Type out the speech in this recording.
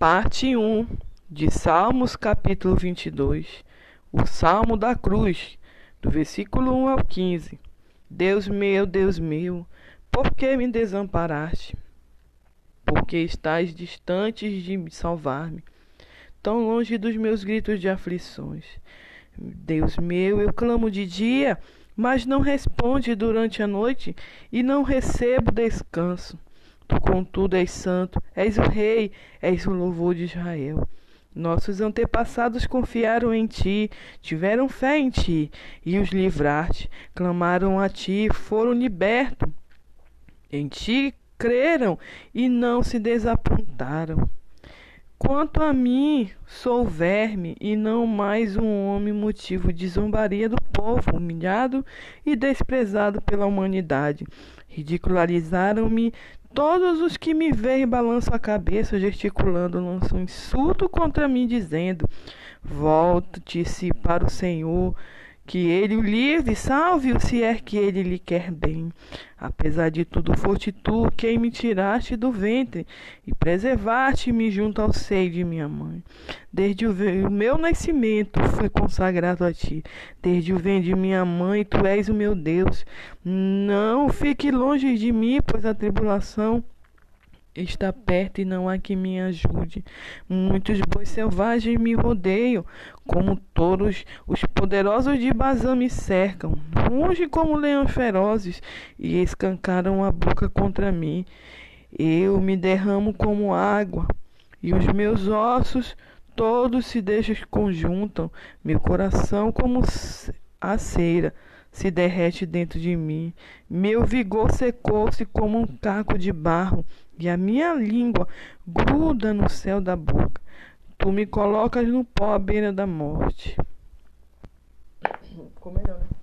Parte 1 de Salmos, capítulo 22. O Salmo da Cruz, do versículo 1 ao 15. Deus meu, Deus meu, por que me desamparaste? Porque estás distante de me salvar-me, tão longe dos meus gritos de aflições. Deus meu, eu clamo de dia, mas não responde durante a noite e não recebo descanso. Tu, contudo, és santo, és o Rei, és o louvor de Israel. Nossos antepassados confiaram em ti, tiveram fé em ti e os livraste. Clamaram a ti, foram libertos. Em ti creram e não se desapontaram. Quanto a mim, sou verme e não mais um homem motivo de zombaria do povo, humilhado e desprezado pela humanidade. Ridicularizaram-me todos os que me veem balançam a cabeça, gesticulando, lançam insulto contra mim, dizendo: Volte-se para o Senhor que ele o livre, salve-o se é que ele lhe quer bem. Apesar de tudo, foste tu quem me tiraste do ventre e preservaste-me junto ao seio de minha mãe. Desde o meu nascimento fui consagrado a ti. Desde o ventre de minha mãe, tu és o meu Deus. Não fique longe de mim, pois a tribulação está perto e não há que me ajude. Muitos bois selvagens me rodeiam, como touros, os poderosos de Bazã me cercam, longe como leões ferozes, e escancaram a boca contra mim. Eu me derramo como água, e os meus ossos todos se desconjuntam, meu coração como a cera se derrete dentro de mim. Meu vigor secou-se como um caco de barro, e a minha língua gruda no céu da boca. Tu me colocas no pó à beira da morte. Ficou melhor, né?